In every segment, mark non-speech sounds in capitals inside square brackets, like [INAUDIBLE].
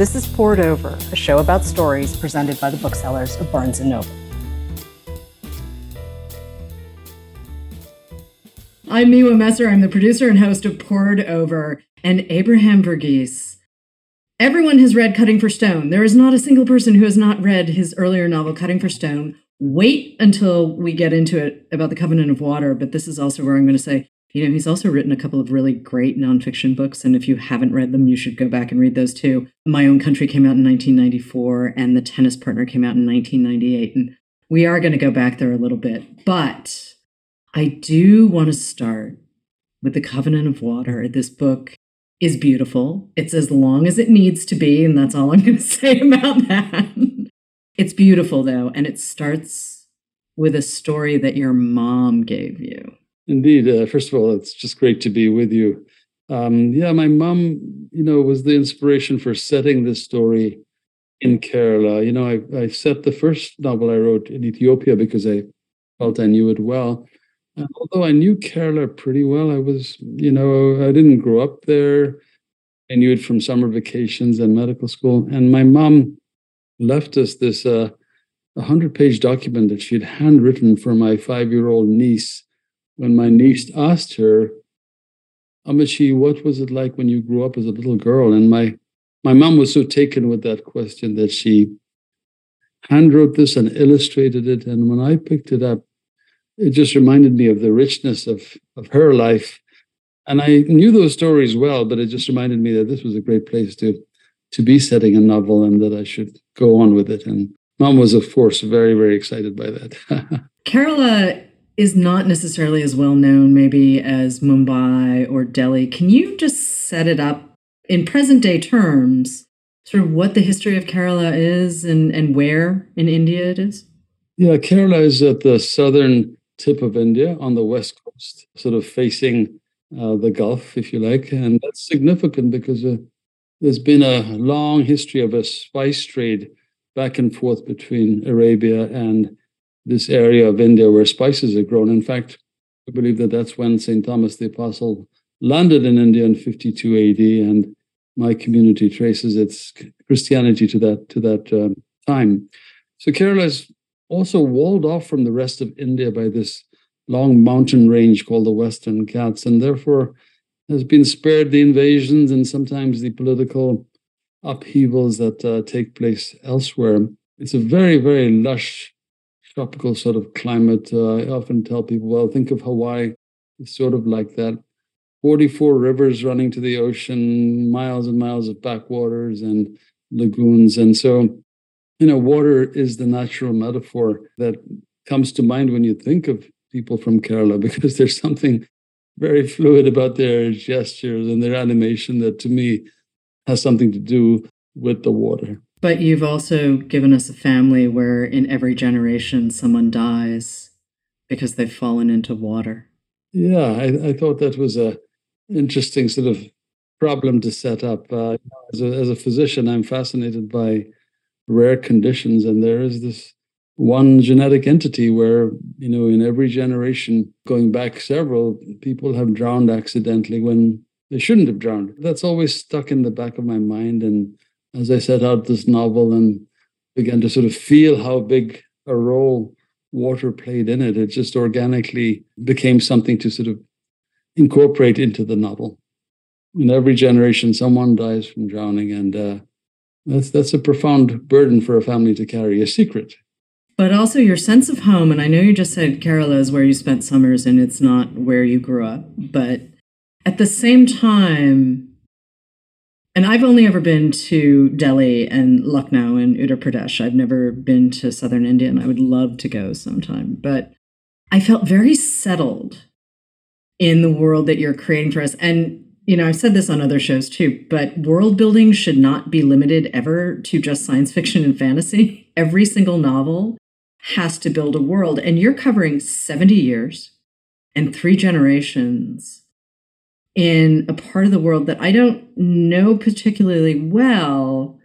This is Poured Over, a show about stories presented by the booksellers of Barnes & Noble. I'm Miwa Messer. I'm the producer and host of Poured Over and Abraham Verghese. Everyone has read Cutting for Stone. There is not a single person who has not read his earlier novel, Cutting for Stone. Wait until we get into it about the Covenant of Water, but this is also where I'm going to say you know, he's also written a couple of really great nonfiction books, and if you haven't read them, you should go back and read those too. My Own Country came out in 1994, and The Tennis Partner came out in 1998. And we are going to go back there a little bit, but I do want to start with The Covenant of Water. This book is beautiful. It's as long as it needs to be, and that's all I'm going [LAUGHS] to say about that. it's beautiful, though, and it starts with a story that your mom gave you. Indeed. Uh, first of all, it's just great to be with you. Um, yeah, my mom, you know, was the inspiration for setting this story in Kerala. You know, I, I set the first novel I wrote in Ethiopia because I felt I knew it well. And although I knew Kerala pretty well, I was, you know, I didn't grow up there. I knew it from summer vacations and medical school. And my mom left us this uh, 100 page document that she had handwritten for my five year old niece when my niece asked her, Ammachi, what was it like when you grew up as a little girl? And my my mom was so taken with that question that she handwrote this and illustrated it. And when I picked it up, it just reminded me of the richness of, of her life. And I knew those stories well, but it just reminded me that this was a great place to to be setting a novel and that I should go on with it. And mom was, of course, very, very excited by that. [LAUGHS] Kerala is not necessarily as well known, maybe, as Mumbai or Delhi. Can you just set it up in present day terms, sort of what the history of Kerala is and, and where in India it is? Yeah, Kerala is at the southern tip of India on the west coast, sort of facing uh, the Gulf, if you like. And that's significant because uh, there's been a long history of a spice trade back and forth between Arabia and this area of India where spices are grown. In fact, I believe that that's when St. Thomas the Apostle landed in India in 52 AD, and my community traces its Christianity to that to that um, time. So Kerala is also walled off from the rest of India by this long mountain range called the Western Ghats, and therefore has been spared the invasions and sometimes the political upheavals that uh, take place elsewhere. It's a very, very lush tropical sort of climate. Uh, I often tell people, well, think of Hawaii. It's sort of like that. 44 rivers running to the ocean, miles and miles of backwaters and lagoons. And so, you know, water is the natural metaphor that comes to mind when you think of people from Kerala [LAUGHS] because there's something very fluid about their gestures and their animation that to me has something to do with the water. But you've also given us a family where in every generation someone dies because they've fallen into water. Yeah, I, I thought that was a interesting sort of problem to set up. Uh, as, a, as a physician, I'm fascinated by rare conditions, and there is this one genetic entity where you know in every generation going back several people have drowned accidentally when they shouldn't have drowned that's always stuck in the back of my mind and as I set out this novel and began to sort of feel how big a role water played in it, it just organically became something to sort of incorporate into the novel. In every generation, someone dies from drowning, and uh, that's that's a profound burden for a family to carry, a secret. But also your sense of home, and I know you just said Kerala is where you spent summers, and it's not where you grew up, but at the same time, and I've only ever been to Delhi and Lucknow and Uttar Pradesh. I've never been to southern India, and I would love to go sometime. But I felt very settled in the world that you're creating for us. And, you know, I've said this on other shows too, but world building should not be limited ever to just science fiction and fantasy. Every single novel has to build a world. And you're covering 70 years and three generations in a part of the world that I don't know particularly well,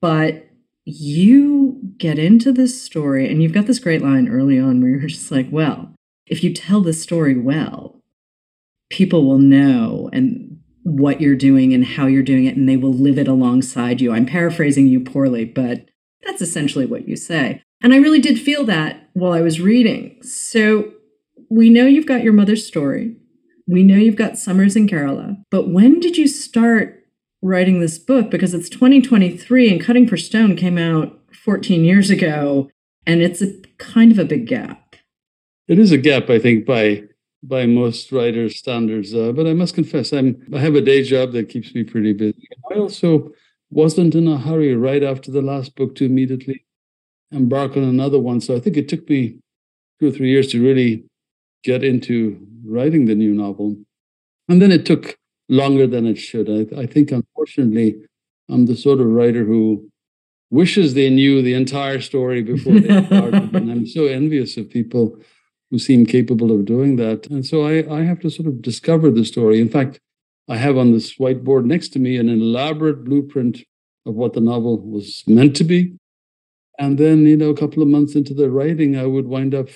but you get into this story and you've got this great line early on where you're just like, well, if you tell the story well, people will know and what you're doing and how you're doing it, and they will live it alongside you. I'm paraphrasing you poorly, but that's essentially what you say. And I really did feel that while I was reading. So we know you've got your mother's story. We know you've got Summers and Kerala. But when did you start writing this book? Because it's 2023 and Cutting for Stone came out 14 years ago, and it's a kind of a big gap. It is a gap, I think, by by most writers' standards. Uh, but I must confess, I'm I have a day job that keeps me pretty busy. I also wasn't in a hurry right after the last book to immediately embark on another one. So I think it took me two or three years to really get into writing the new novel. And then it took longer than it should. I, I think, unfortunately, I'm the sort of writer who wishes they knew the entire story before they started. [LAUGHS] and I'm so envious of people who seem capable of doing that. And so I, I have to sort of discover the story. In fact, I have on this whiteboard next to me an elaborate blueprint of what the novel was meant to be. And then, you know, a couple of months into the writing, I would wind up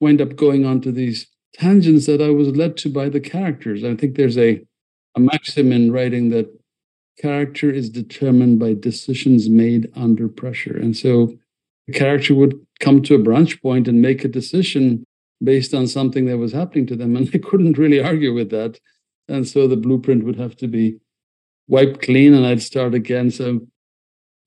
wind up going onto these tangents that I was led to by the characters. I think there's a, a maxim in writing that character is determined by decisions made under pressure. And so the character would come to a branch point and make a decision based on something that was happening to them. And [LAUGHS] they couldn't really argue with that. And so the blueprint would have to be wiped clean and I'd start again. So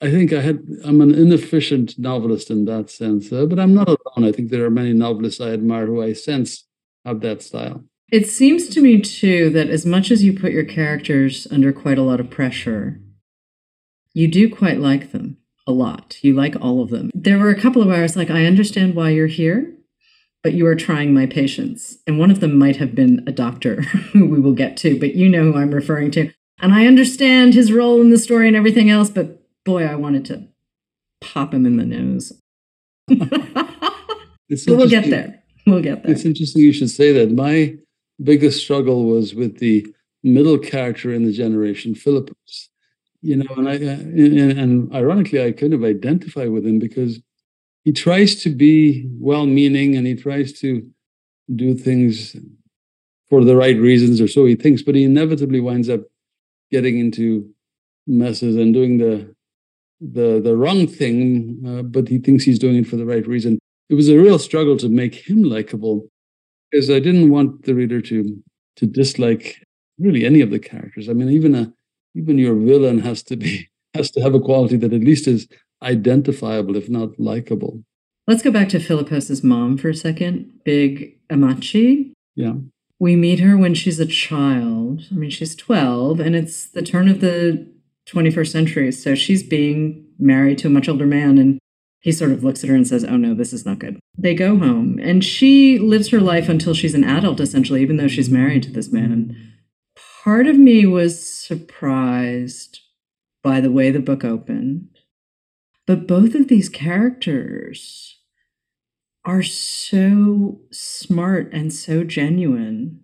I think I had I'm an inefficient novelist in that sense, uh, but I'm not alone. I think there are many novelists I admire who I sense have that style. It seems to me too that as much as you put your characters under quite a lot of pressure, you do quite like them a lot. You like all of them. There were a couple of hours like I understand why you're here, but you are trying my patience. And one of them might have been a doctor [LAUGHS] who we will get to, but you know who I'm referring to. And I understand his role in the story and everything else, but boy, I wanted to pop him in the nose. [LAUGHS] but we'll get there. We'll get there. It's interesting you should say that. My biggest struggle was with the middle character in the generation, Philipose. You know, and I and, and ironically, I kind of identify with him because he tries to be well-meaning and he tries to do things for the right reasons, or so he thinks, but he inevitably winds up getting into messes and doing the the the wrong thing, uh, but he thinks he's doing it for the right reason. It was a real struggle to make him likable because I didn't want the reader to to dislike really any of the characters. I mean, even a even your villain has to be [LAUGHS] has to have a quality that at least is identifiable, if not likable. Let's go back to Philipose's mom for a second. Big Ammachi. Yeah. We meet her when she's a child. I mean, she's 12, and it's the turn of the 21st century. So she's being married to a much older man, and he sort of looks at her and says, Oh no, this is not good. They go home, and she lives her life until she's an adult, essentially, even though she's married to this man. And part of me was surprised by the way the book opened. But both of these characters are so smart and so genuine.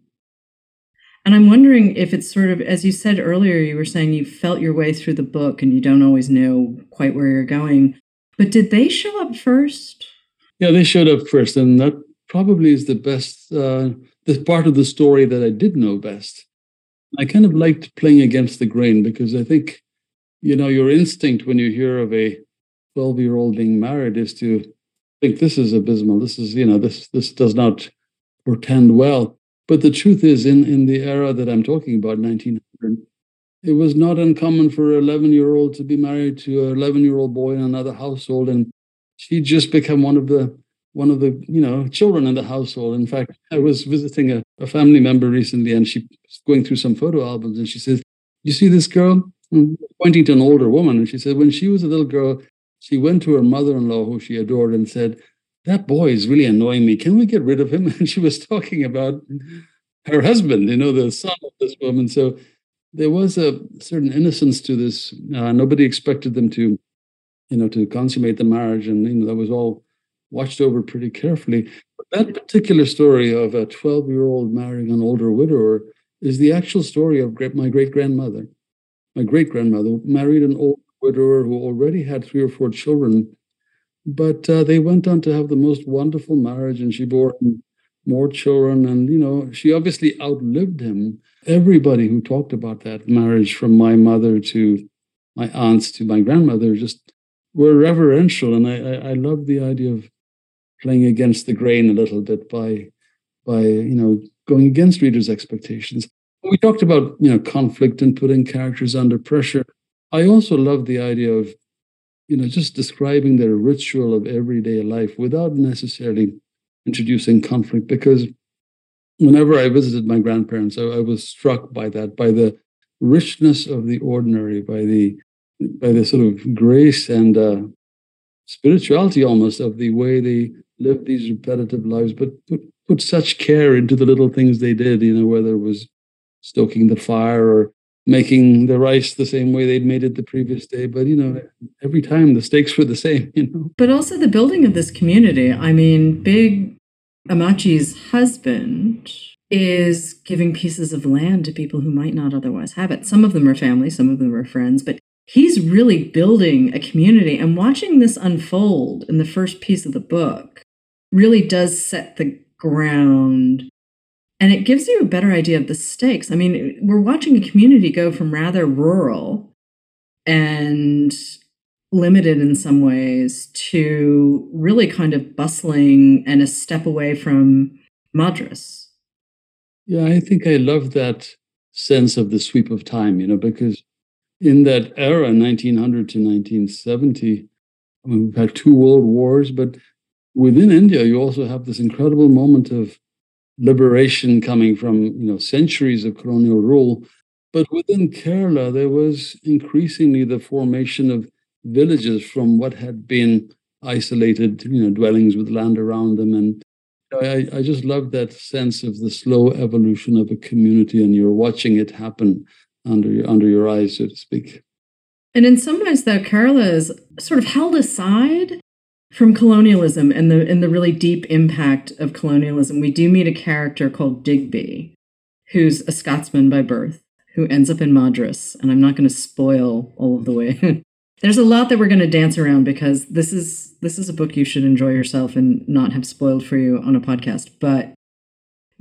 And I'm wondering if it's sort of, as you said earlier, you were saying you felt your way through the book and you don't always know quite where you're going. But did they show up first? Yeah, they showed up first. And that probably is the best, uh, the part of the story that I did know best. I kind of liked playing against the grain because I think, you know, your instinct when you hear of a 12 year old being married is to think this is abysmal. This is, you know, this, this does not portend well. But the truth is, in, in the era that I'm talking about, 1900, it was not uncommon for an 11 year old to be married to an 11 year old boy in another household. And she just become one of the one of the you know children in the household. In fact, I was visiting a, a family member recently, and she was going through some photo albums, and she says, "You see this girl?" Pointing to an older woman, and she said, "When she was a little girl, she went to her mother-in-law, who she adored, and said." that boy is really annoying me. Can we get rid of him? [LAUGHS] And she was talking about her husband, you know, the son of this woman. So there was a certain innocence to this. Uh, nobody expected them to, you know, to consummate the marriage, and you know that was all watched over pretty carefully. But that particular story of a 12-year-old marrying an older widower is the actual story of my great grandmother. My great grandmother married an old widower who already had three or four children but uh, they went on to have the most wonderful marriage, and she bore him more children. And, you know, she obviously outlived him. Everybody who talked about that marriage, from my mother to my aunts to my grandmother, just were reverential. And I, I, I love the idea of playing against the grain a little bit by, by, you know, going against readers' expectations. We talked about, you know, conflict and putting characters under pressure. I also love the idea of, you know, just describing their ritual of everyday life without necessarily introducing conflict because whenever I visited my grandparents, I, I, was struck by that, by the richness of the ordinary, by the by the sort of grace and uh, spirituality almost of the way they lived these repetitive lives, but put put such care into the little things they did. You know, whether it was stoking the fire or making the rice the same way they'd made it the previous day. But, you know, every time the stakes were the same, [LAUGHS] you know. But also the building of this community. I mean, Big Ammachi's husband is giving pieces of land to people who might not otherwise have it. Some of them are family, some of them are friends, but he's really building a community. And watching this unfold in the first piece of the book really does set the ground and it gives you a better idea of the stakes. I mean, we're watching a community go from rather rural and limited in some ways to really kind of bustling and a step away from Madras. Yeah, I think I love that sense of the sweep of time, you know, because in that era, 1900 to 1970, I mean, we've had two world wars, but within India, you also have this incredible moment of liberation coming from you know centuries of colonial rule. But within Kerala, there was increasingly the formation of villages from what had been isolated, you know, dwellings with land around them. And I, I just love that sense of the slow evolution of a community, and you're watching it happen under your, under your eyes, so to speak. And in some ways, though, Kerala is sort of held aside from colonialism and the and the really deep impact of colonialism, we do meet a character called Digby, who's a Scotsman by birth, who ends up in Madras. And I'm not going to spoil all of the way. [LAUGHS] There's a lot that we're going to dance around because this is this is a book you should enjoy yourself and not have spoiled for you on a podcast. But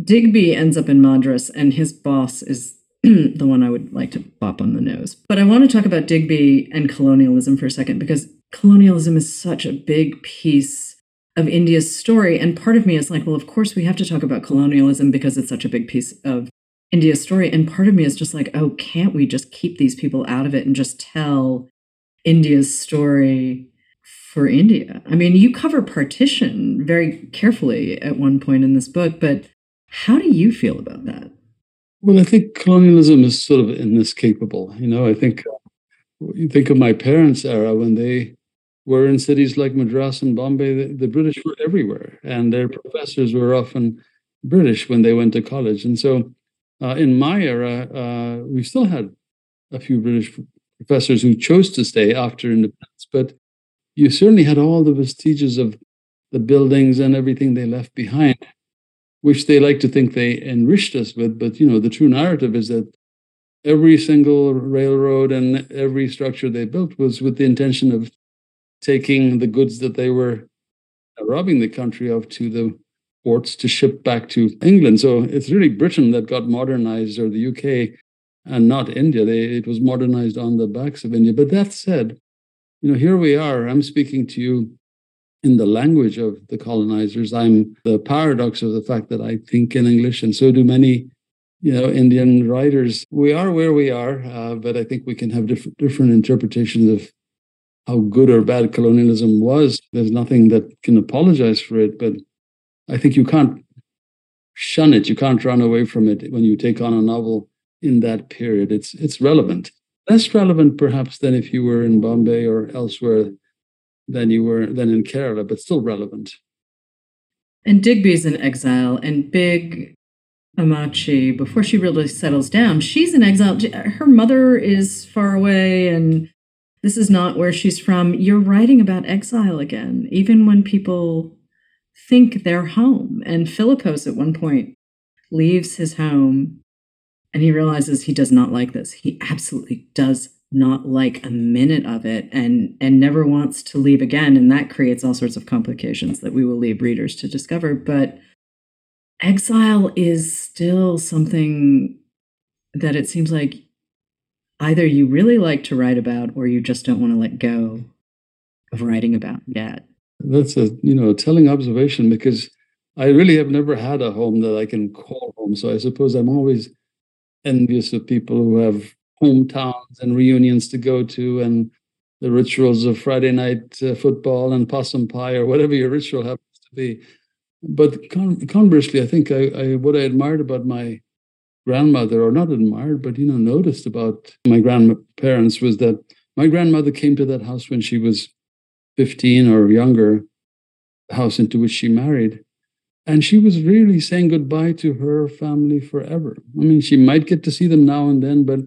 Digby ends up in Madras, and his boss is [CLEARS THROAT] the one I would like to bop on the nose. But I want to talk about Digby and colonialism for a second because colonialism is such a big piece of India's story. And part of me is like, well, of course we have to talk about colonialism because it's such a big piece of India's story. And part of me is just like, oh, can't we just keep these people out of it and just tell India's story for India? I mean, you cover partition very carefully at one point in this book, but how do you feel about that? Well, I think colonialism is sort of inescapable. You know, I think uh, you think of my parents' era when they were in cities like Madras and Bombay, the, the, British were everywhere, and their professors were often British when they went to college. And so, uh, in my era, uh, we still had a few British professors who chose to stay after independence, but you certainly had all the vestiges of the buildings and everything they left behind, which they like to think they enriched us with. But you know, the true narrative is that every single railroad and every structure they built was with the intention of taking the goods that they were robbing the country of to the ports to ship back to England. So it's really Britain that got modernized, or the UK, and not India. They, it was modernized on the backs of India. But that said, you know, here we are. I'm speaking to you in the language of the colonizers. I'm the paradox of the fact that I think in English, and so do many, you know, Indian writers. We are where we are, uh, but I think we can have different different interpretations of how good or bad colonialism was. There's nothing that can apologize for it, but I think you can't shun it. You can't run away from it when you take on a novel in that period. It's it's relevant. Less relevant perhaps than if you were in Bombay or elsewhere than you were than in Kerala, but still relevant. And Digby's in exile, and Big Ammachi, before she really settles down, she's in exile. Her mother is far away, and this is not where she's from. You're writing about exile again, even when people think they're home. And Philipose at one point leaves his home and he realizes he does not like this. He absolutely does not like a minute of it and and never wants to leave again and that creates all sorts of complications that we will leave readers to discover but exile is still something that it seems like either you really like to write about or you just don't want to let go of writing about yet. That's a you know telling observation because I really have never had a home that I can call home. So I suppose I'm always envious of people who have hometowns and reunions to go to and the rituals of Friday night uh, football and possum pie or whatever your ritual happens to be. But con- conversely, I think I, I, what I admired about my grandmother, or not admired, but you know, noticed about my grandparents was that my grandmother came to that house when she was 15 or younger, the house into which she married. And she was really saying goodbye to her family forever. I mean, she might get to see them now and then, but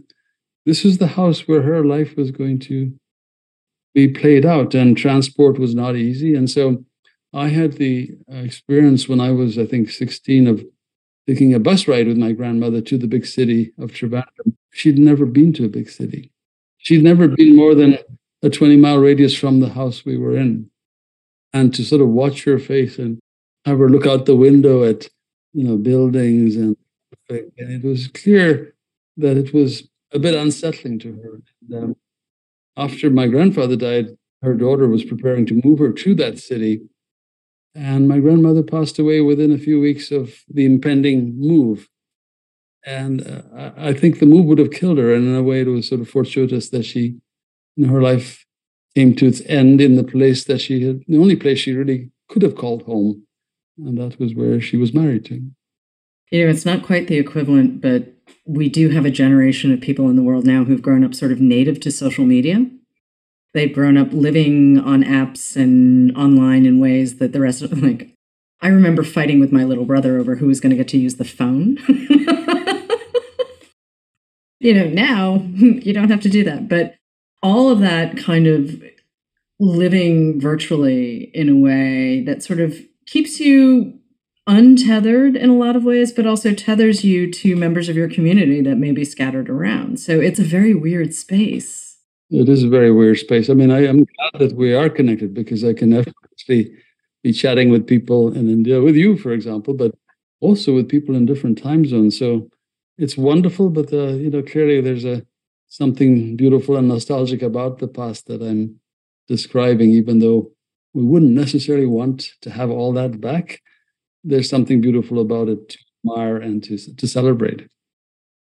this is the house where her life was going to be played out, and transport was not easy. And so I had the uh, experience when I was, I think, 16 of taking a bus ride with my grandmother to the big city of Trivandrum. She'd never been to a big city. She'd never been more than a 20 mile radius from the house we were in. And to sort of watch her face and have her look out the window at, you know, buildings and, and it was clear that it was a bit unsettling to her. And, um, after my grandfather died, her daughter was preparing to move her to that city. And my grandmother passed away within a few weeks of the impending move. And uh, I think the move would have killed her. And in a way, it was sort of fortuitous that she, in her life, came to its end in the place that she had, the only place she really could have called home. And that was where she was married to. You know, it's not quite the equivalent, but we do have a generation of people in the world now who've grown up sort of native to social media. They've grown up living on apps and online in ways that the rest of [LAUGHS] like, I remember fighting with my little brother over who was going to get to use the phone. [LAUGHS] you know, now [LAUGHS] you don't have to do that. But all of that kind of living virtually in a way that sort of keeps you untethered in a lot of ways, but also tethers you to members of your community that may be scattered around. So it's a very weird space. It is a very weird space. I mean, I am glad that we are connected because I can actually be chatting with people in India, with you, for example, but also with people in different time zones. So it's wonderful, but uh, you know, clearly there's a something beautiful and nostalgic about the past that I'm describing, even though we wouldn't necessarily want to have all that back there's something beautiful about it to admire and to, to celebrate.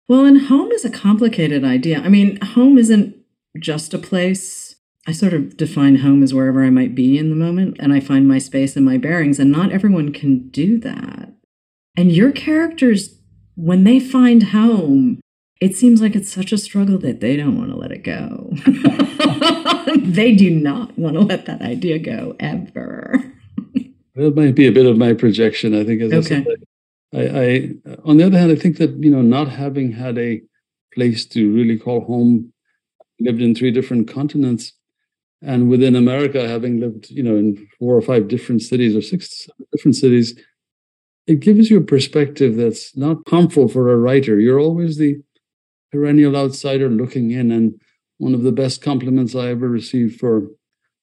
Well, and home is a complicated idea. I mean, home isn't just a place. I sort of define home as wherever I might be in the moment, and I find my space and my bearings, and not everyone can do that. And your characters, when they find home, it seems like it's such a struggle that they don't want to let it go. [LAUGHS] they do not want to let that idea go ever. That might be a bit of my projection. I think, as okay. I said, I, I, on the other hand, I think that you know, not having had a place to really call home, lived in three different continents, and within America, having lived, you know, in four or five different cities or six different cities, it gives you a perspective that's not harmful for a writer. You're always the perennial outsider looking in, and one of the best compliments I ever received for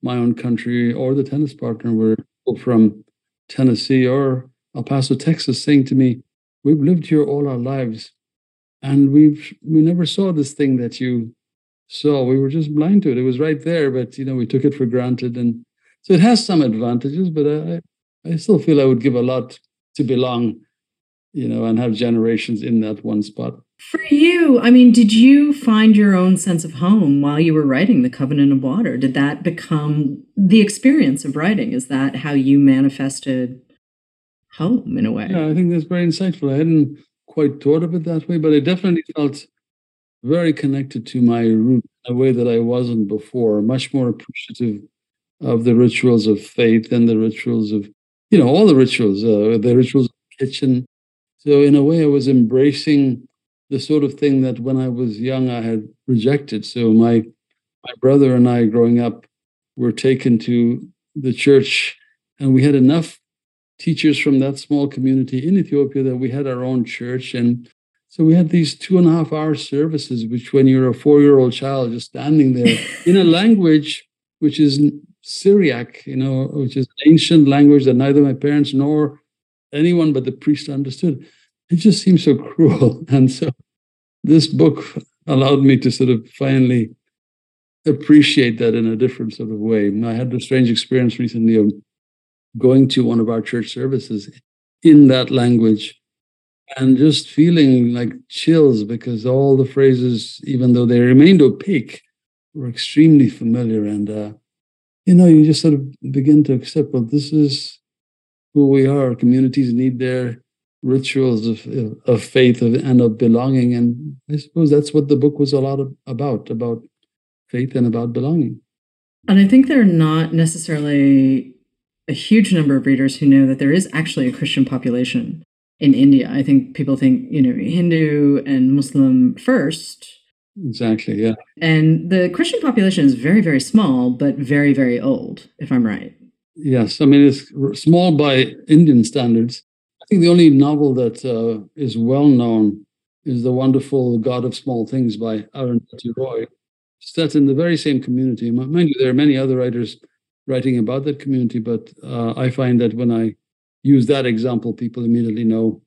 my own country or the tennis partner were from Tennessee or El Paso, Texas, saying to me, "We've lived here all our lives, and we've we never saw this thing that you saw. We were just blind to it. It was right there, but you know we took it for granted. And so it has some advantages, but I I still feel I would give a lot to belong, you know, and have generations in that one spot. For you, I mean, did you find your own sense of home while you were writing The Covenant of Water? Did that become the experience of writing? Is that how you manifested home in a way? Yeah, I think that's very insightful. I hadn't quite thought of it that way, but I definitely felt very connected to my root in a way that I wasn't before, much more appreciative of the rituals of faith and the rituals of, you know, all the rituals, uh, the rituals of the kitchen. So in a way, I was embracing the sort of thing that when I was young I had rejected. So my my brother and I growing up were taken to the church and we had enough teachers from that small community in Ethiopia that we had our own church. And so we had these two and a half hour services, which when you're a four-year-old child just standing there in a [LAUGHS] language which is Syriac, you know, which is an ancient language that neither my parents nor anyone but the priest understood. It just seems so cruel. [LAUGHS] And so this book allowed me to sort of finally appreciate that in a different sort of way. I had a strange experience recently of going to one of our church services in that language and just feeling like chills because all the phrases, even though they remained opaque, were extremely familiar. And, uh, you know, you just sort of begin to accept, well, this is who we are. Communities need their rituals of, of faith and of belonging. And I suppose that's what the book was a lot of, about, about faith and about belonging. And I think there are not necessarily a huge number of readers who know that there is actually a Christian population in India. I think people think, you know, Hindu and Muslim first. Exactly, yeah. And the Christian population is very, very small, but very, very old, if I'm right. Yes, I mean, it's small by Indian standards. I think the only novel that uh, is well known is The Wonderful God of Small Things by Arundhati Roy. Set in the very same community. Mind you, there are many other writers writing about that community, but uh, I find that when I use that example, people immediately know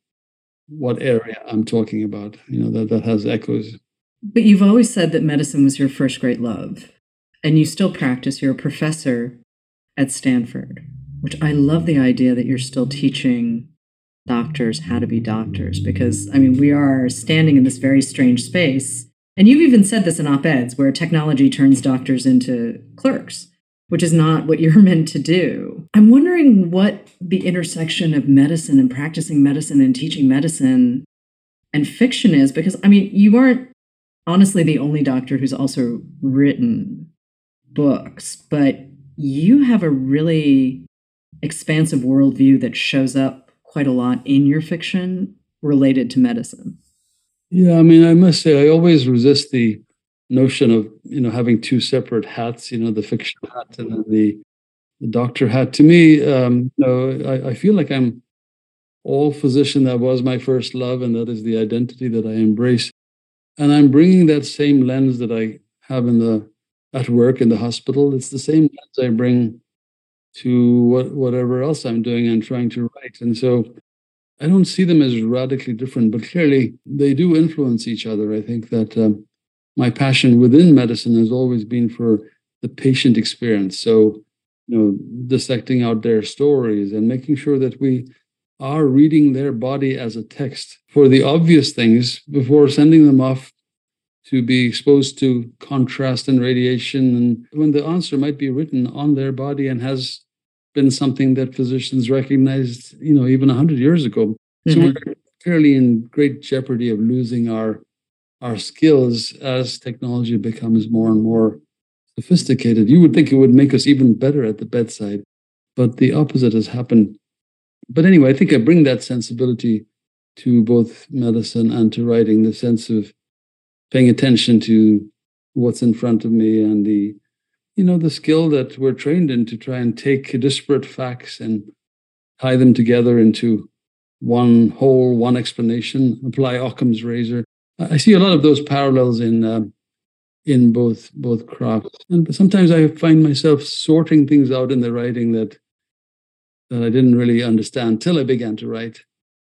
what area I'm talking about. You know, that, that has echoes. But you've always said that medicine was your first great love, and you still practice. You're a professor at Stanford, which I love the idea that you're still teaching doctors how to be doctors because, I mean, we are standing in this very strange space. And you've even said this in op eds where technology turns doctors into clerks which is not what you're [LAUGHS] meant to do. I'm wondering what the intersection of medicine and practicing medicine and teaching medicine and fiction is, because I mean, you aren't honestly the only doctor who's also written books, but you have a really expansive worldview that shows up quite a lot in your fiction related to medicine. Yeah, I mean, I must say, I always resist the notion of you know having two separate hats you know the fiction hat and then the the doctor hat to me um you know I, I feel like i'm all physician that was my first love and that is the identity that i embrace. And i'm bringing that same lens that i have in the at work in the hospital. It's the same lens i bring to what whatever else i'm doing and trying to write. And so i don't see them as radically different but clearly they do influence each other. I think that um, my passion within medicine has always been for the patient experience. So, you know, dissecting out their stories and making sure that we are reading their body as a text for the obvious things before sending them off to be exposed to contrast and radiation. And when the answer might be written on their body and has been something that physicians recognized, you know, even 100 years ago. Mm-hmm. So we're clearly in great jeopardy of losing our our skills as technology becomes more and more sophisticated. You would think it would make us even better at the bedside, but the opposite has happened. But anyway, I think I bring that sensibility to both medicine and to writing the sense of paying attention to what's in front of me and the you know the skill that we're trained in to try and take disparate facts and tie them together into one whole one explanation apply occam's razor I see a lot of those parallels in uh, in both both crafts, and sometimes I find myself sorting things out in the writing that that I didn't really understand till I began to write.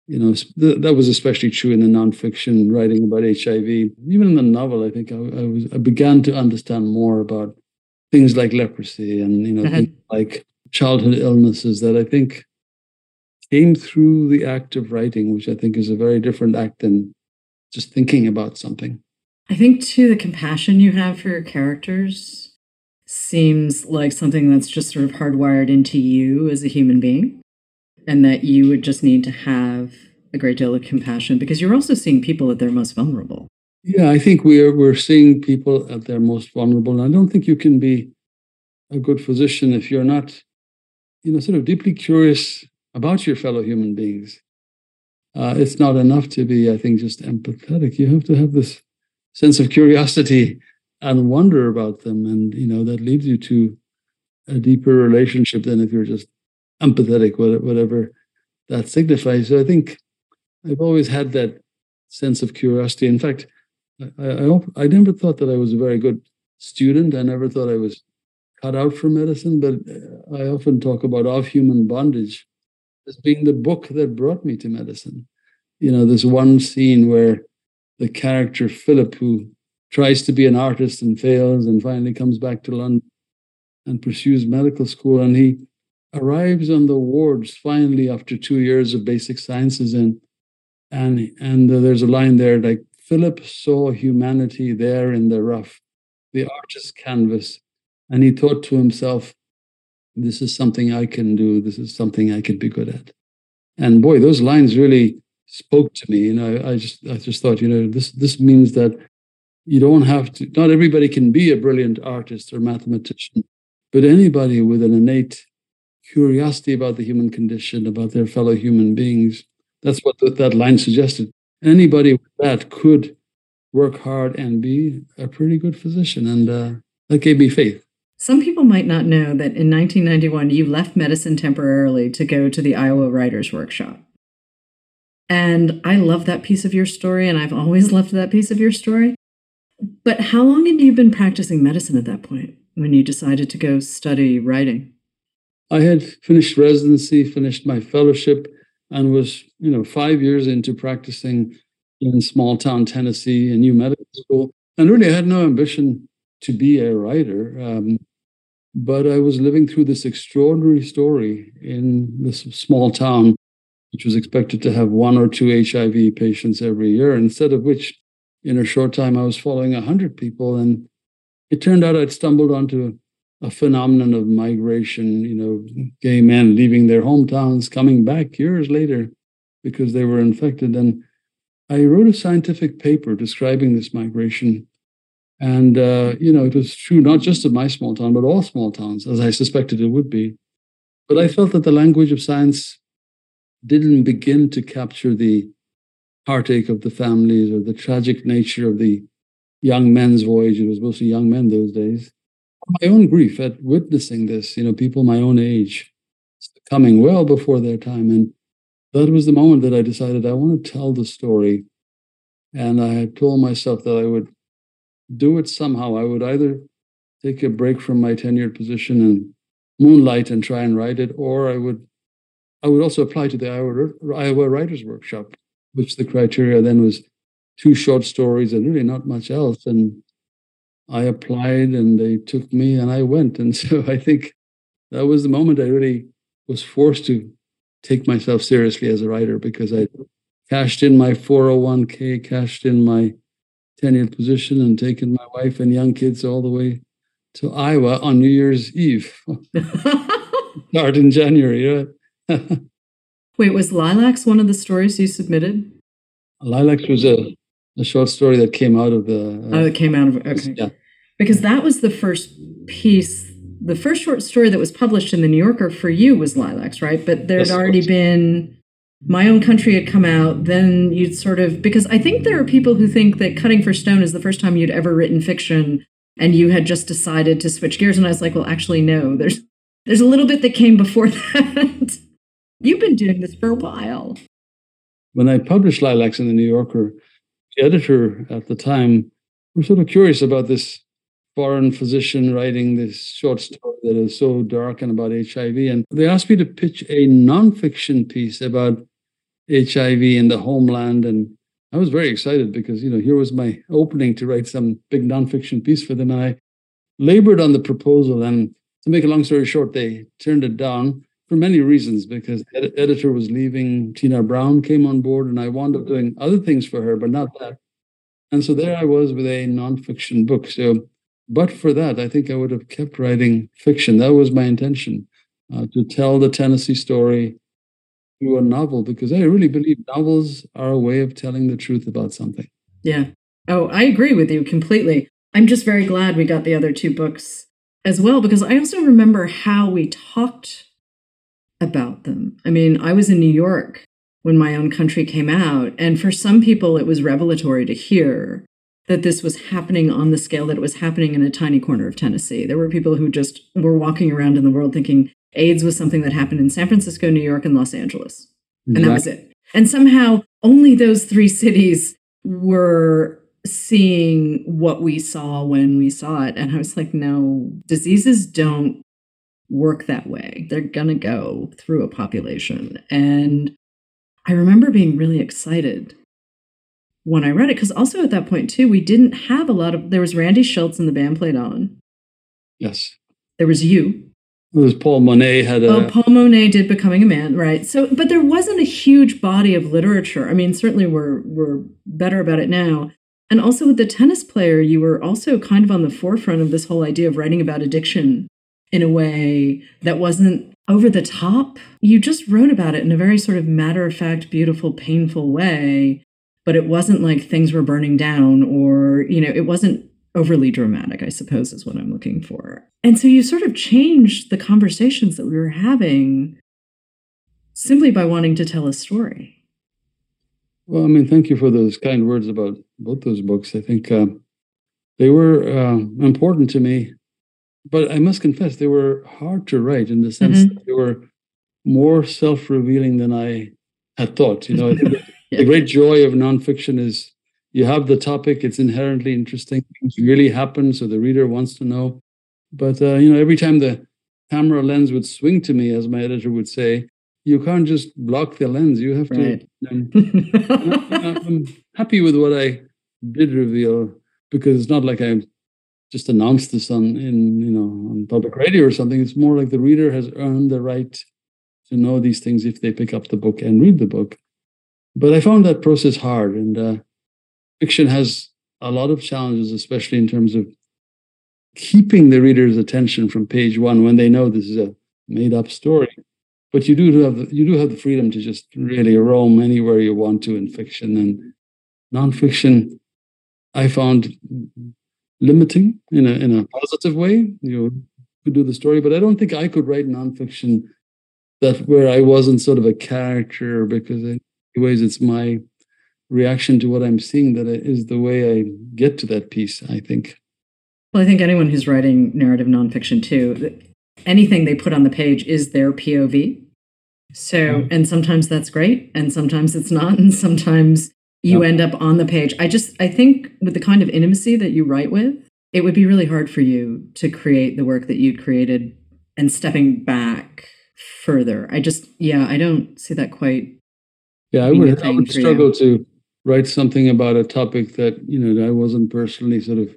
You know, th- that was especially true in the nonfiction writing about HIV. Even in the novel, I think I, I was I began to understand more about things like leprosy and you know uh-huh. like childhood illnesses that I think came through the act of writing, which I think is a very different act than just thinking about something. I think, too, the compassion you have for your characters seems like something that's just sort of hardwired into you as a human being, and that you would just need to have a great deal of compassion because you're also seeing people at their most vulnerable. Yeah, I think we're we're seeing people at their most vulnerable. And I don't think you can be a good physician if you're not, you know, sort of deeply curious about your fellow human beings uh, it's not enough to be, I think, just empathetic. You have to have this sense of curiosity and wonder about them. And, you know, that leads you to a deeper relationship than if you're just empathetic, whatever that signifies. So I think I've always had that sense of curiosity. In fact, I, I, I never thought that I was a very good student. I never thought I was cut out for medicine, but uh, I often talk about of human bondage as being the book that brought me to medicine. You know, this one scene where the character Philip, who tries to be an artist and fails and finally comes back to London and pursues medical school, and he arrives on the wards finally after two years of basic sciences and and and uh, there's a line there like Philip saw humanity there in the rough, the artist's canvas, and he thought to himself, this is something I can do. This is something I could be good at. And boy, those lines really spoke to me. and know, I just I just thought, you know, this this means that you don't have to. Not everybody can be a brilliant artist or mathematician, but anybody with an innate curiosity about the human condition, about their fellow human beings. That's what that line suggested. Anybody with that could work hard and be a pretty good physician. And uh, that gave me faith. Some people might not know that in 1991, you left medicine temporarily to go to the Iowa Writers Workshop. And I love that piece of your story, and I've always loved that piece of your story. But how long had you been practicing medicine at that point when you decided to go study writing? I had finished residency, finished my fellowship, and was, you know, five years into practicing in small town Tennessee, in new medical school. And really, I had no ambition to be a writer. Um, but I was living through this extraordinary story in this small town, which was expected to have one or two HIV patients every year, instead of which, in a short time, I was following 100 people. And it turned out I'd stumbled onto a phenomenon of migration, you know, gay men leaving their hometowns, coming back years later because they were infected. And I wrote a scientific paper describing this migration. And, uh, you know, it was true not just of my small town, but all small towns, as I suspected it would be. But I felt that the language of science didn't begin to capture the heartache of the families or the tragic nature of the young men's voyage. It was mostly young men those days my own grief at witnessing this, you know, people my own age coming well before their time. And that was the moment that I decided I want to tell the story. And I had told myself that I would do it somehow. I would either take a break from my tenured position and moonlight and try and write it, or I would I would also apply to the Iowa, Iowa Writers Workshop, which the criteria then was two short stories and really not much else. And I applied and they took me and I went. And [LAUGHS] so I think that was the moment I really was forced to take myself seriously as a writer because I cashed in my 401k, cashed in my tenured position, and taken my wife and young kids all the way to Iowa on New Year's Eve. [LAUGHS] Start in January, right? [LAUGHS] Wait, was Lilacs one of the stories you submitted? Lilacs was a, a short story that came out of the. Uh, oh, it came out of okay. Yeah, because that was the first piece the first short story that was published in the new yorker for you was lilacs right but there'd already been my own country had come out then you'd sort of because i think there are people who think that cutting for stone is the first time you'd ever written fiction and you had just decided to switch gears and i was like well actually no there's there's a little bit that came before [LAUGHS] that you've been doing this for a while when i published lilacs in the new yorker the editor at the time was sort of curious about this foreign physician writing this short story that is so dark and about HIV. And they asked me to pitch a nonfiction piece about HIV in the homeland. And I was very excited because, you know, here was my opening to write some big nonfiction piece for them. And I labored on the proposal. And to make a long story short, they turned it down for many reasons because ed- editor was leaving. Tina Brown came on board, and I wound up doing other things for her, but not that. And so there I was with a nonfiction book. So but for that, I think I would have kept writing fiction. That was my intention uh, to tell the Tennessee story through a novel because I really believe novels are a way of telling the truth about something. Yeah. Oh, I agree with you completely. I'm just very glad we got the other two books as well because I also remember how we talked about them. I mean, I was in New York when my own country came out, and for some people, it was revelatory to hear that this was happening on the scale that it was happening in a tiny corner of Tennessee. There were people who just were walking around in the world thinking AIDS was something that happened in San Francisco, New York, and Los Angeles. And that was it. And somehow only those three cities were seeing what we saw when we saw it. And I was like, no, diseases don't work that way. They're going to go through a population. And I remember being really excited when I read it because also at that point too, we didn't have a lot of. There was Randy Shilts and the band played on. Yes. There was you. It was Paul Monette had a. Oh, Paul Monette did Becoming a Man, right? So, but there wasn't a huge body of literature. I mean, certainly we're we're better about it now. And also with the tennis player, you were also kind of on the forefront of this whole idea of writing about addiction in a way that wasn't over the top. You just wrote about it in a very sort of matter of fact, beautiful, painful way. But it wasn't like things were burning down or, you know, it wasn't overly dramatic, I suppose, is what I'm looking for. And so you sort of changed the conversations that we were having simply by wanting to tell a story. Well, I mean, thank you for those kind words about both those books. I think uh, they were uh, important to me, but I must confess they were hard to write in the sense mm-hmm. that they were more self-revealing than I had thought. You know, [LAUGHS] yeah. the great joy of nonfiction is you have the topic; it's inherently interesting. Things really happen, so the reader wants to know. But uh, you know, every time the camera lens would swing to me, as my editor would say, you can't just block the lens. You have to. Right. I'm happy with what I did reveal because it's not like I just announced this on in you know on public radio or something. It's more like the reader has earned the right to know these things if they pick up the book and read the book. But I found that process hard, and uh, fiction has a lot of challenges, especially in terms of keeping the reader's attention from page one when they know this is a made up story. But you do have the, you do have the freedom to just really roam anywhere you want to in fiction and nonfiction. I found limiting in a in a positive way. You could do the story, but I don't think I could write nonfiction that where I wasn't sort of a character because in ways it's my reaction to what I'm seeing that is the way I get to that piece. I think. Well, I think anyone who's writing narrative nonfiction too, anything they put on the page is their POV. So, mm. and sometimes that's great, and sometimes it's not, and sometimes you yep. end up on the page. I just, I think with the kind of intimacy that you write with, it would be really hard for you to create the work that you'd created and stepping back further. I just, yeah, I don't see that quite. Yeah, I would, I would struggle you. to write something about a topic that, you know, I wasn't personally sort of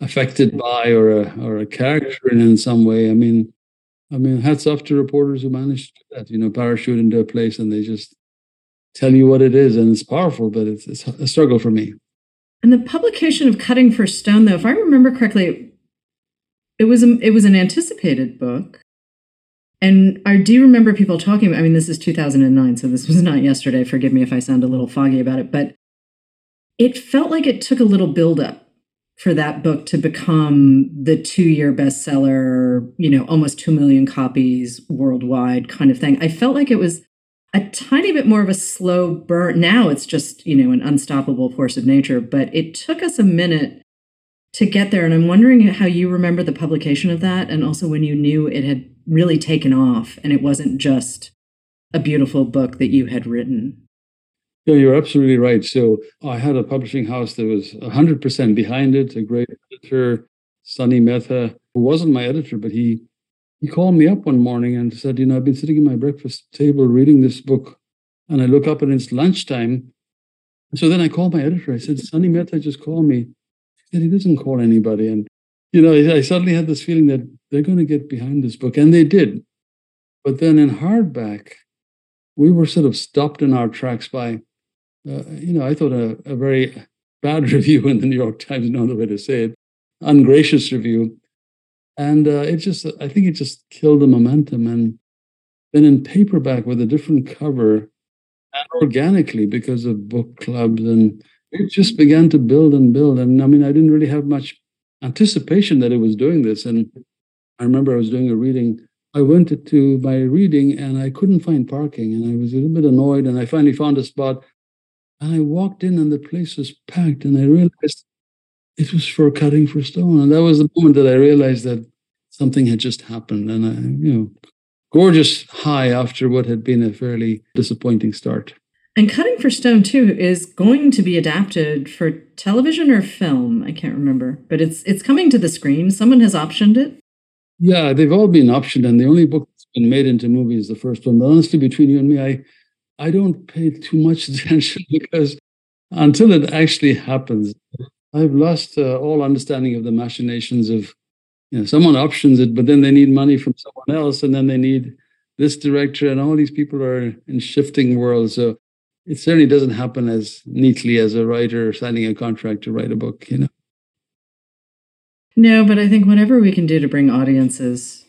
affected mm-hmm. by or a or a character in in some way. I mean, I mean, hats off to reporters who manage to do that. You know, parachute into a place and they just tell you what it is, and it's powerful, but it's, it's a struggle for me. And the publication of Cutting for Stone, though, if I remember correctly, it was a, it was an anticipated book. And I do remember people talking. I mean, this is 2009, so this was not yesterday. Forgive me if I sound a little foggy about it, but it felt like it took a little buildup for that book to become the two year bestseller, you know, almost 2 million copies worldwide kind of thing. I felt like it was a tiny bit more of a slow burn. Now it's just, you know, an unstoppable force of nature, but it took us a minute to get there. And I'm wondering how you remember the publication of that and also when you knew it had really taken off and it wasn't just a beautiful book that you had written. Yeah, you're absolutely right. So I had a publishing house that was 100% behind it, a great editor, Sonny Mehta, who wasn't my editor, but he he called me up one morning and said, you know, I've been sitting at my breakfast table reading this book, and I look up and it's lunchtime. So then I called my editor. I said, Sonny Mehta just called me. He said he doesn't call anybody. And, you know, I suddenly had this feeling that they're going to get behind this book. And they did. But then in hardback, we were sort of stopped in our tracks by uh, you know, I thought a, a, very bad [LAUGHS] review in the New York Times, no other way to say it, ungracious review. And uh, it just, I think it just killed the momentum. And then in paperback with a different cover and organically because of book clubs, and it just began to build and build. And I mean, I didn't really have much anticipation that it was doing this. And I remember I was doing a reading I went to my reading and I couldn't find parking and I was a little bit annoyed and I finally found a spot and I walked in and the place was packed and I realized it was for cutting for stone. And that was the moment that I realized that something had just happened. And I, you know, gorgeous high after what had been a fairly disappointing start. And Cutting for Stone too is going to be adapted for television or film. I can't remember, but it's it's coming to the screen. Someone has optioned it. Yeah, they've all been optioned, and the only book that's been made into movie is the first one. But honestly, between you and me, I I don't pay too much [LAUGHS] attention because until it actually happens, I've lost uh, all understanding of the machinations of you know someone options it, but then they need money from someone else, and then they need this director, and all these people are in shifting worlds. So it certainly doesn't happen as neatly as a writer signing a contract to write a book, you know. No, but I think whatever we can do to bring audiences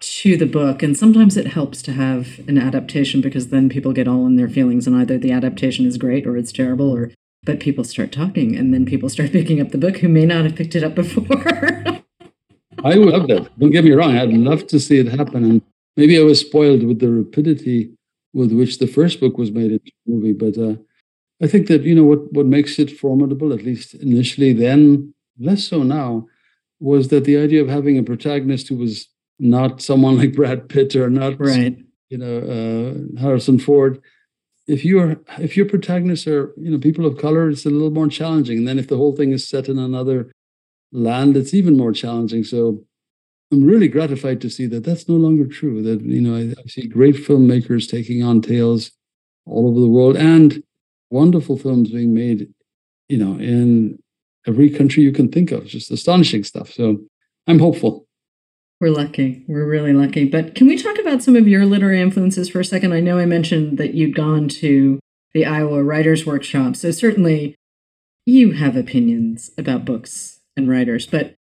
to the book, and sometimes it helps to have an adaptation because then people get all in their feelings, and either the adaptation is great or it's terrible, or but people start talking, and then people start [LAUGHS] picking up the book who may not have picked it up before. [LAUGHS] I would love that. Don't get me wrong; I'd love to see it happen, and maybe I was spoiled with the rapidity with which the first book was made into a movie. But uh, I think that you know what what makes it formidable, at least initially, then less so now, was that the idea of having a protagonist who was not someone like Brad Pitt or not, right? You know, uh, Harrison Ford. If your if your protagonists are you know people of color, it's a little more challenging. And then if the whole thing is set in another land, it's even more challenging. So I'm really gratified to see that that's no longer true. That you know, I, I, see great filmmakers taking on tales all over the world, and wonderful films being made, you know, in every country you can think of. Just astonishing stuff. So I'm hopeful. We're lucky. We're really lucky. But can we talk about some of your literary influences for a second? I know I mentioned that you'd gone to the Iowa Writers Workshop, so certainly you have opinions about books and writers, but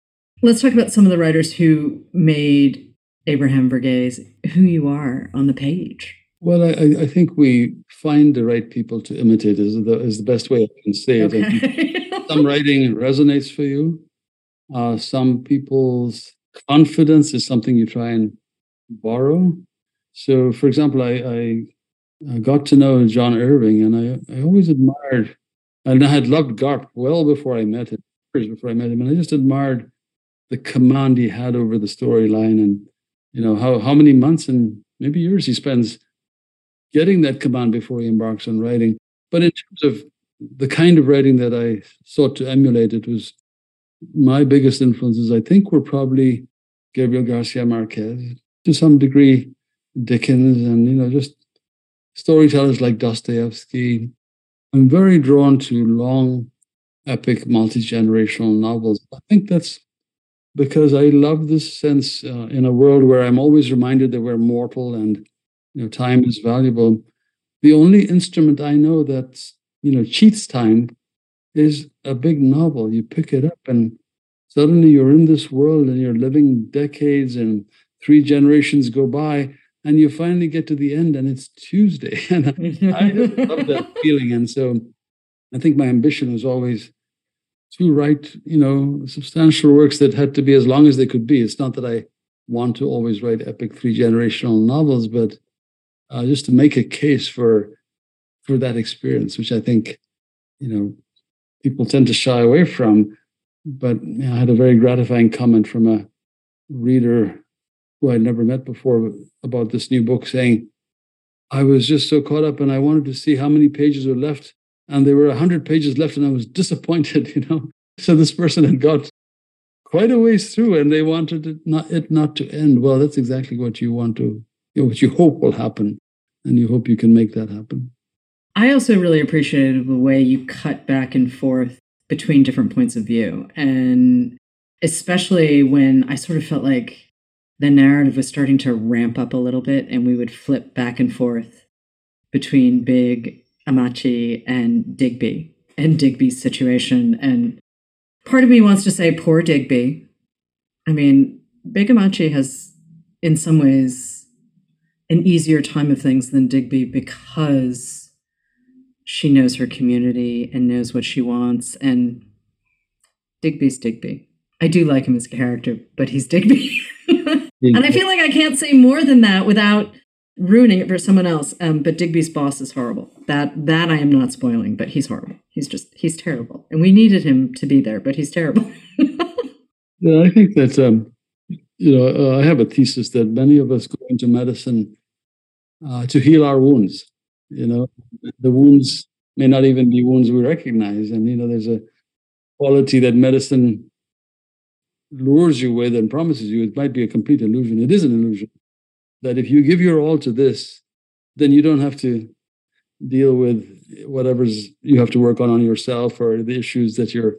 Let's talk about some of the writers who made Abraham Verghese who you are on the page. Well, I, I think we find the right people to imitate is the, is the best way I can say it. Okay. some writing resonates for you. Uh, some people's confidence is something you try and borrow. So, for example, I, I, I got to know John Irving, and I, I always admired, and I had loved Garp well before I met him, years before I met him, and I just admired the command he had over the storyline and you know how how many months and maybe years he spends getting that command before he embarks on writing but in terms of the kind of writing that i sought to emulate it was my biggest influences i think were probably gabriel garcia marquez to some degree dickens and you know just storytellers like dostoevsky i'm very drawn to long epic multi-generational novels i think that's because I love this sense uh, in a world where I'm always reminded that we're mortal and you know time is valuable. The only instrument I know that you know cheats time is a big novel. You pick it up and suddenly you're in this world and you're living decades and three generations go by and you finally get to the end and it's Tuesday. [LAUGHS] and I [LAUGHS] love that feeling. And so I think my ambition was always to write, you know, substantial works that had to be as long as they could be. It's not that I want to always write epic three generational novels, but uh, just to make a case for for that experience, which I think, you know, people tend to shy away from. But I had a very gratifying comment from a reader who I'd never met before about this new book, saying, "I was just so caught up, and I wanted to see how many pages were left." and there were 100 pages left and i was [LAUGHS] disappointed you know so this person had got quite a ways through and they wanted it not, it not to end well that's exactly what you want to you know, what you hope will happen and you hope you can make that happen i also really appreciated the way you cut back and forth between different points of view and especially when i sort of felt like the narrative was starting to ramp up a little bit and we would flip back and forth between big Ammachi and Digby and Digby's situation. And part of me wants to say, poor Digby. I mean, Big Ammachi has, in some ways, an easier time of things than Digby because she knows her community and knows what she wants. And Digby's Digby. I do like him as a character, but he's Digby. [LAUGHS] and I feel like I can't say more than that without ruining it for someone else. Um, but Digby's boss is horrible. That that I am not spoiling, but he's horrible. He's just he's terrible, and we needed him to be there, but he's terrible. [LAUGHS] yeah, I think that um, you know uh, I have a thesis that many of us go into medicine uh, to heal our wounds. You know, the wounds may not even be wounds we recognize, and you know, there's a quality that medicine lures you with and promises you it might be a complete illusion. It is an illusion. That if you give your all to this, then you don't have to deal with whatever's you have to work on on yourself or the issues that you're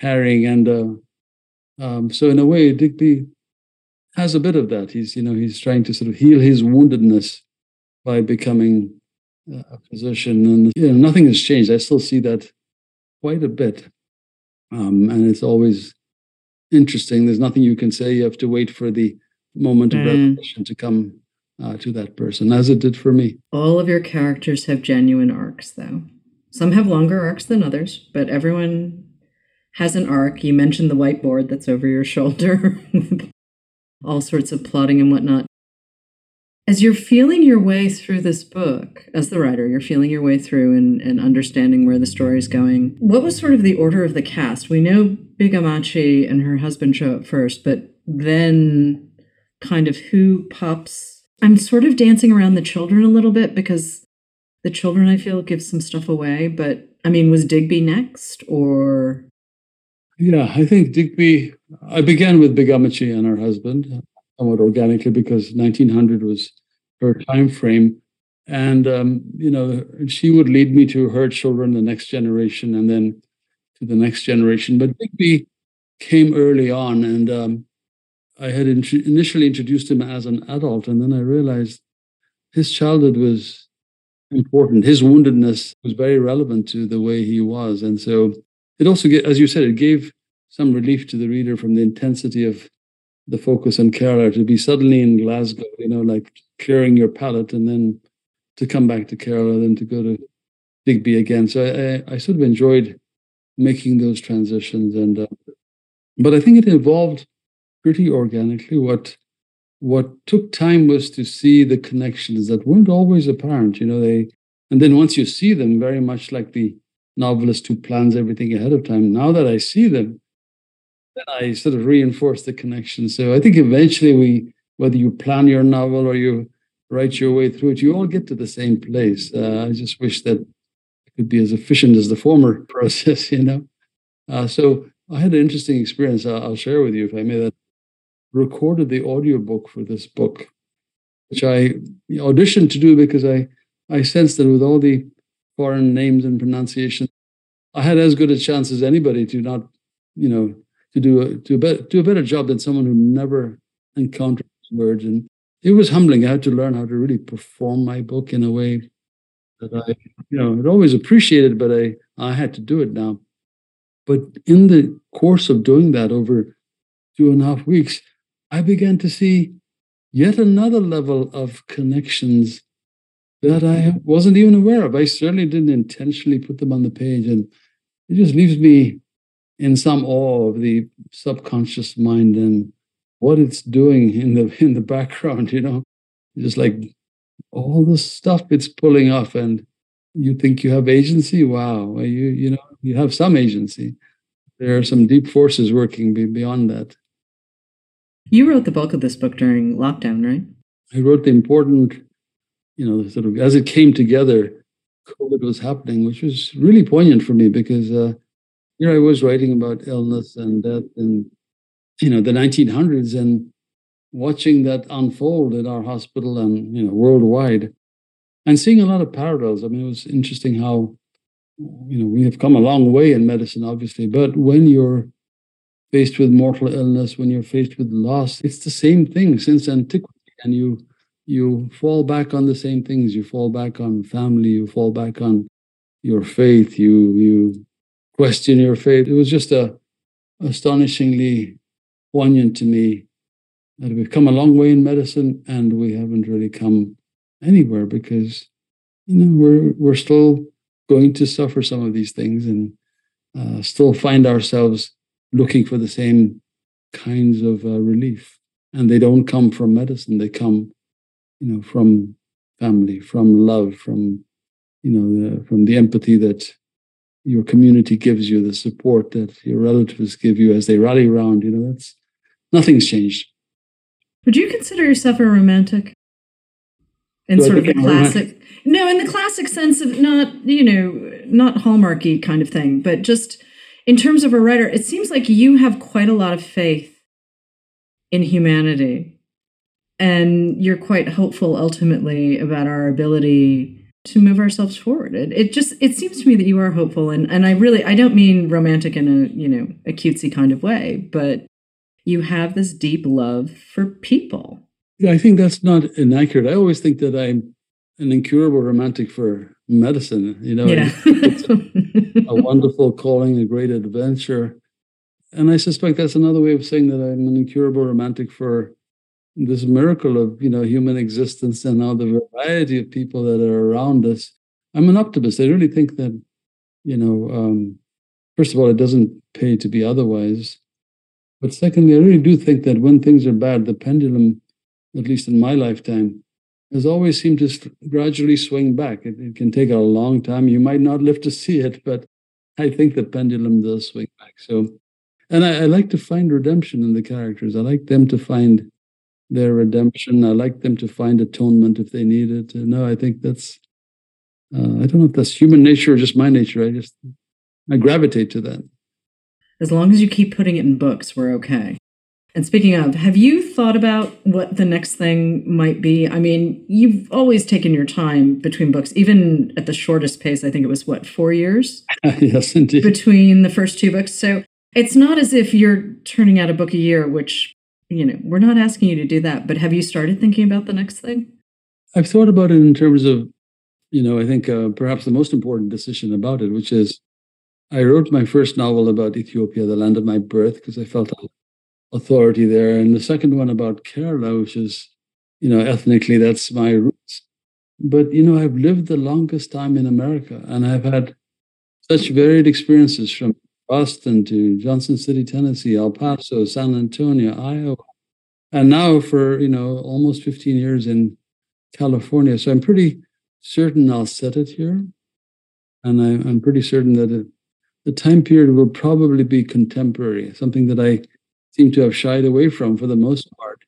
carrying. And uh, um, so, in a way, Digby has a bit of that. He's you know he's trying to sort of heal his woundedness by becoming a physician, and you know nothing has changed. I still see that quite a bit, um, and it's always interesting. There's nothing you can say. You have to wait for the moment of mm. revelation to come uh, to that person, as it did for me. All of your characters have genuine arcs, though. Some have longer arcs than others, but everyone has an arc. You mentioned the whiteboard that's over your shoulder, [LAUGHS] all sorts of plotting and whatnot. As you're feeling your way through this book, as the writer, you're feeling your way through and, and understanding where the story is going. What was sort of the order of the cast? We know Big Ammachi and her husband show up first, but then kind of who pops I'm sort of dancing around the children a little bit because the children I feel give some stuff away. But I mean, was Digby next or? Yeah, I think Digby. I began with Big Ammachi and her husband somewhat organically because 1900 was her time frame, and um, you know she would lead me to her children, the next generation, and then to the next generation. But Digby came early on, and um, I had in- initially introduced him as an adult, and then I realized his childhood was important. His woundedness was very relevant to the way he was, and so it also, as you said, it gave some relief to the reader from the intensity of the focus on Kerala to be suddenly in Glasgow, you know, like clearing your palate, and then to come back to Kerala, then to go to Digby again. So I, I sort of enjoyed making those transitions, and uh, but I think it involved pretty organically. What what took time was to see the connections that weren't always apparent. You know, they and then once you see them, very much like the novelist who plans everything ahead of time. Now that I see them, I sort of reinforce the connection. So I think eventually we, whether you plan your novel or you write your way through it, you all get to the same place. Uh, I just wish that it could be as efficient as the former [LAUGHS] process, you know. Uh, so I had an interesting experience. I'll, I'll share with you, if I may. That recorded the audiobook for this book, which I auditioned to do because I, I sensed that with all the foreign names and pronunciation, I had as good a chance as anybody to not, you know, to do a, to a, be, do a better job than someone who never encountered words. And it was humbling. I had to learn how to really perform my book in a way that I, you know, had always appreciated, but I, I had to do it now. But in the course of doing that over two and a half weeks, I began to see yet another level of connections that I wasn't even aware of. I certainly didn't intentionally put them on the page. And it just leaves me in some awe of the subconscious mind and what it's doing [LAUGHS] in the in the background, you know, just like all the stuff it's pulling off and you think you have agency? Wow. You you know you have some agency. There are some deep forces working beyond that. You wrote the bulk of this book during lockdown, right? I wrote the important, you know, sort of as it came together, COVID was happening, which was really poignant for me because uh, here I was writing about illness and death in, you know, the 1900s and watching that unfold in our hospital and, you know, worldwide and seeing a lot of parallels. I mean, it was interesting how, you know, we have come a long way in medicine, obviously, but when you're faced with mortal illness, when you're faced with loss, it's the same thing since antiquity. And you you fall back on the same things. You fall back on family, you fall back on your faith, you you question your faith. It was just a astonishingly poignant to me that we've come a long way in medicine and we haven't really come anywhere because you know we're we're still going to suffer some of these things and uh, still find ourselves looking for the same kinds of uh, relief. And they don't come from medicine, they come, you know, from family, from love, from, you know, the, from the empathy that your community gives you, the support that your relatives give you as they rally around. You know, that's nothing's changed. Would you consider yourself a romantic? In Do sort of the classic, no, in the classic sense of not, you know, not hallmarky kind of thing, but just in terms of a writer, it seems like you have quite a lot of faith in humanity. And you're quite hopeful ultimately about our ability to move ourselves forward. It, it just it seems to me that you are hopeful and and I really I don't mean romantic in a, you know, a cutesy kind of way, but you have this deep love for people. Yeah, I think that's not inaccurate. I always think that I'm an incurable romantic for medicine. You know, Yeah. [LAUGHS] a wonderful calling, a great adventure. And I suspect that's another way of saying that I'm an incurable romantic for this miracle of you know human existence and all the variety of people that are around us. I'm an optimist. I really think that you know, um, first of all, it doesn't pay to be otherwise. But secondly, I really do think that when things are bad, the pendulum, at least in my lifetime, has always seemed to gradually swing back. It, it can take a long time. You might not live to see it, but I think the pendulum does swing back. So, and I, I like to find redemption in the characters. I like them to find their redemption. I like them to find atonement if they need it. No, I think that's. Uh, I don't know if that's human nature or just my nature. I just I gravitate to that. As long as you keep putting it in books, we're okay. And speaking of, have you thought about what the next thing might be? I mean, you've always taken your time between books, even at the shortest pace. I think it was what, four years [LAUGHS] yes, indeed. between the first two books. So it's not as if you're turning out a book a year, which, you know, we're not asking you to do that. But have you started thinking about the next thing? I've thought about it in terms of, you know, I think uh, perhaps the most important decision about it, which is I wrote my first novel about Ethiopia, the land of my birth, because I felt authority there. And the second one about Kerala, which is, you know, ethnically, that's my roots. But, you know, I've lived the longest time in America and I've had such varied experiences from Boston to Johnson City, Tennessee, El Paso, San Antonio, Iowa, and now for, you know, almost 15 years in California. So I'm pretty certain I'll set it here. And I, I'm pretty certain that it, the time period will probably be contemporary, something that I seem to have shied away from for the most part.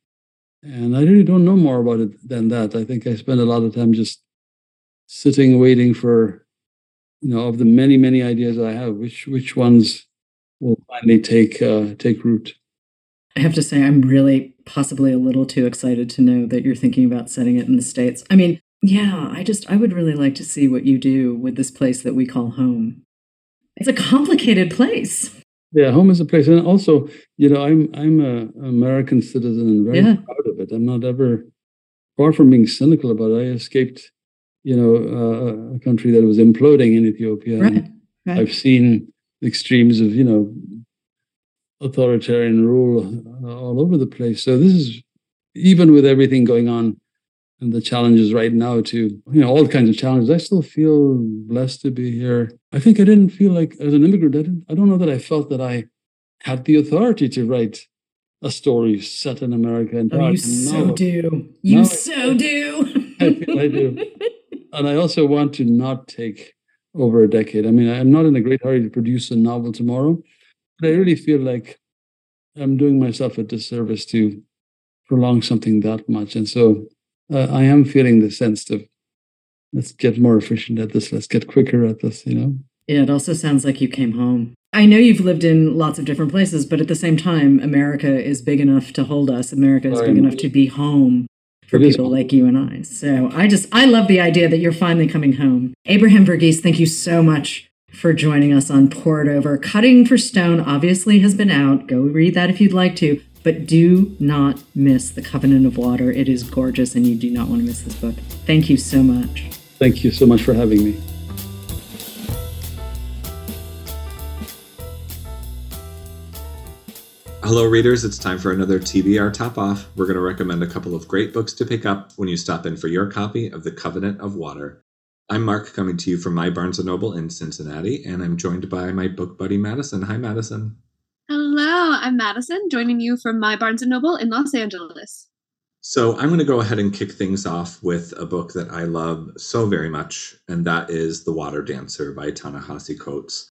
And I really don't know more about it than that. I think I spend a lot of time just sitting, waiting for, you know, of the many, many ideas I have, which which ones will finally take uh, take root. I have to say, I'm really possibly a little too excited to know that you're thinking about setting it in the States. I mean, yeah, I just, I would really like to see what you do with this place that we call home. It's a complicated place. Yeah, home is a place, and also, you know, I'm I'm a American citizen and very Yeah. proud of it. I'm not ever far from being cynical about it. I escaped, you know, uh, a country that was imploding in Ethiopia. Right. right. I've seen extremes of, you know, authoritarian rule uh, all over the place. So this is even with everything going on and the challenges right now to, you know, all kinds of challenges. I still feel blessed to be here. I think I didn't feel like as an immigrant, I didn't, I don't know that I felt that I had the authority to write a story set in America. And Oh, you so do. You No, I- so do. I feel I do. [LAUGHS] And I also want to not take over a decade. I mean, I'm not in a great hurry to produce a novel tomorrow, but I really feel like I'm doing myself a disservice to prolong something that much. And so uh, I am feeling the sense of let's get more efficient at this, let's get quicker at this, you know? Yeah, it also sounds like you came home. I know you've lived in lots of different places, but at the same time, America is big enough to hold us. America is big enough to be home for is people like you and I. So I just, I love the idea that you're finally coming home. Abraham Verghese, thank you so much for joining us on Poured Over. Cutting for Stone obviously has been out. Go read that if you'd like to. But do not miss The Covenant of Water. It is gorgeous, and you do not want to miss this book. Thank you so much. Thank you so much for having me. Hello, readers. It's time for another TBR Top Off. We're going to recommend a couple of great books to pick up when you stop in for your copy of The Covenant of Water. I'm Marc, coming to you from my Barnes & Noble in Cincinnati, and I'm joined by my book buddy Madyson. Hi, Madyson. Hello, I'm Madyson, joining you from my Barnes & Noble in Los Angeles. So I'm going to go ahead and kick things off with a book that I love so very much, and that is The Water Dancer by Ta-Nehisi Coates.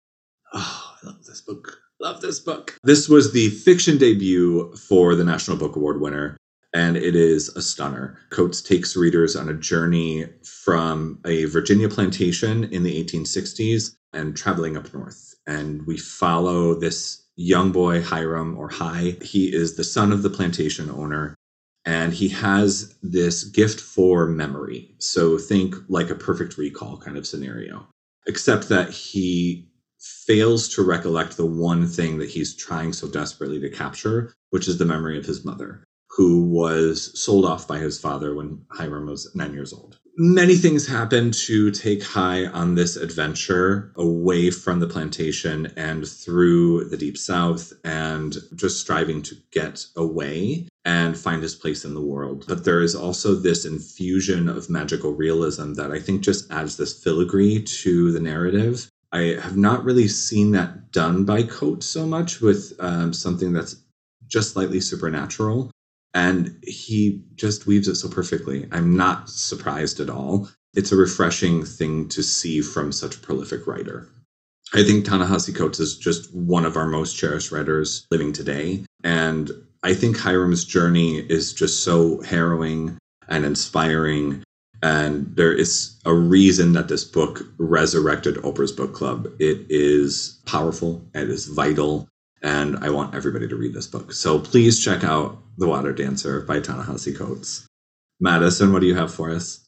Oh, I love this book. Love this book. This was the fiction debut for the National Book Award winner, and it is a stunner. Coates takes readers on a journey from a Virginia plantation in the 1860s and traveling up north. And we follow this young boy, Hiram or High. He is the son of the plantation owner and he has this gift for memory. So think like a perfect recall kind of scenario, except that he fails to recollect the one thing that he's trying so desperately to capture, which is the memory of his mother, who was sold off by his father when Hiram was nine years old many things happen to take High on this adventure away from the plantation and through the deep south and just striving to get away and find his place in the world. But there is also this infusion of magical realism that I think just adds this filigree to the narrative. I have not really seen that done by Coates so much with um, something that's just slightly supernatural and he just weaves it so perfectly. I'm not surprised at all. It's a refreshing thing to see from such a prolific writer. I think Ta-Nehisi Coates is just one of our most cherished writers living today. And I think Hiram's journey is just so harrowing and inspiring. And there is a reason that this book resurrected Oprah's book club. It is powerful, it is vital, and I want everybody to read this book. So please check out The Water Dancer by Ta-Nehisi Coates. Madyson, what do you have for us?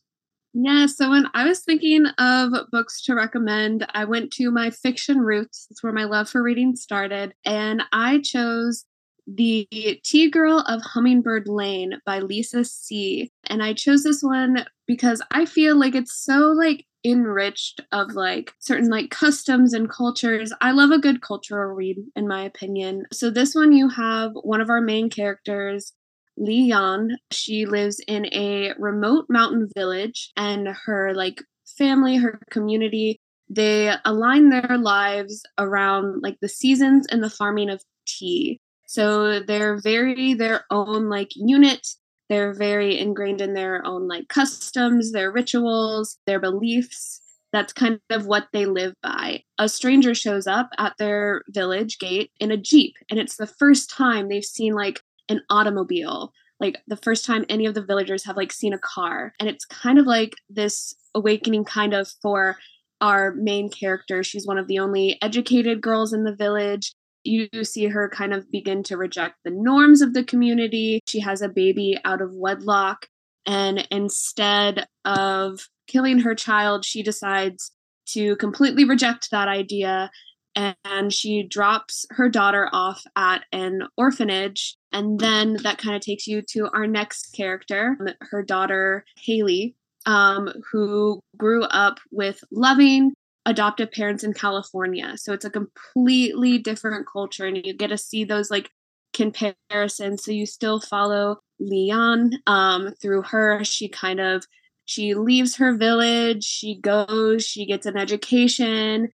Yeah, so when I was thinking of books to recommend, I went to my fiction roots. That's where my love for reading started. And I chose The Tea Girl of Hummingbird Lane by Lisa See. And I chose this one because I feel like it's so like enriched of like certain like customs and cultures. I love a good cultural read, in my opinion. So this one you have one of our main characters, Li Yan. She lives in a remote mountain village, and her like family, her community, they align their lives around like the seasons and the farming of tea. So they're very their own like unit they're very ingrained in their own like customs, their rituals, their beliefs. That's kind of what they live by. A stranger shows up at their village gate in a Jeep, and it's the first time they've seen like an automobile like the first time any of the villagers have like seen a car and it's kind of like this awakening kind of for our main character she's one of the only educated girls in the village you see her kind of begin to reject the norms of the community. She has a baby out of wedlock. And instead of killing her child, she decides to completely reject that idea. And she drops her daughter off at an orphanage. And then that kind of takes you to our next character, her daughter, Haley, um, who grew up with loving, adoptive parents in California. So it's a completely different culture and you get to see those like comparisons. So you still follow Li Yan um, through her. She kind of she leaves her village, she goes, she gets an education.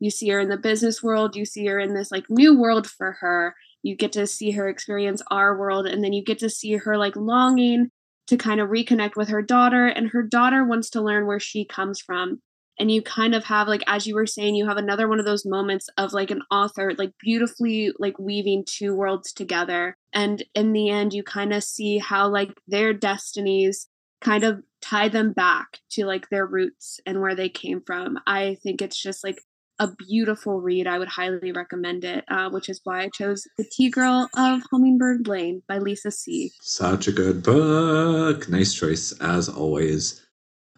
You see her in the business world, you see her in this like new world for her. You get to see her experience our world and then you get to see her like longing to kind of reconnect with her daughter and her daughter wants to learn where she comes from and you kind of have like as you were saying you have another one of those moments of like an author like beautifully like weaving two worlds together and in the end you kind of see how like their destinies kind of tie them back to like their roots and where they came from. I think it's just like a beautiful read. I would highly recommend it uh, which is why i chose the tea girl of hummingbird lane by lisa see such a good book. Nice choice as always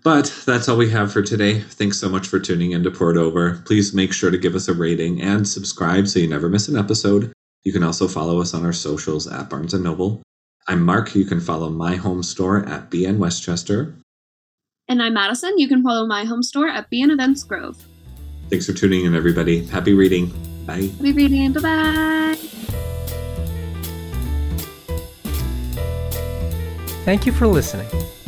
but that's all we have for today. Thanks so much for tuning in to Poured Over. Please make sure to give us a rating and subscribe so you never miss an episode. You can also follow us on our socials at Barnes & Noble. I'm Marc. You can follow my home store at BN Westchester. And I'm Madyson. You can follow my home store at BN Events Grove. Thanks for tuning in, everybody. Happy reading. Bye. Happy reading. Bye bye. Thank you for listening.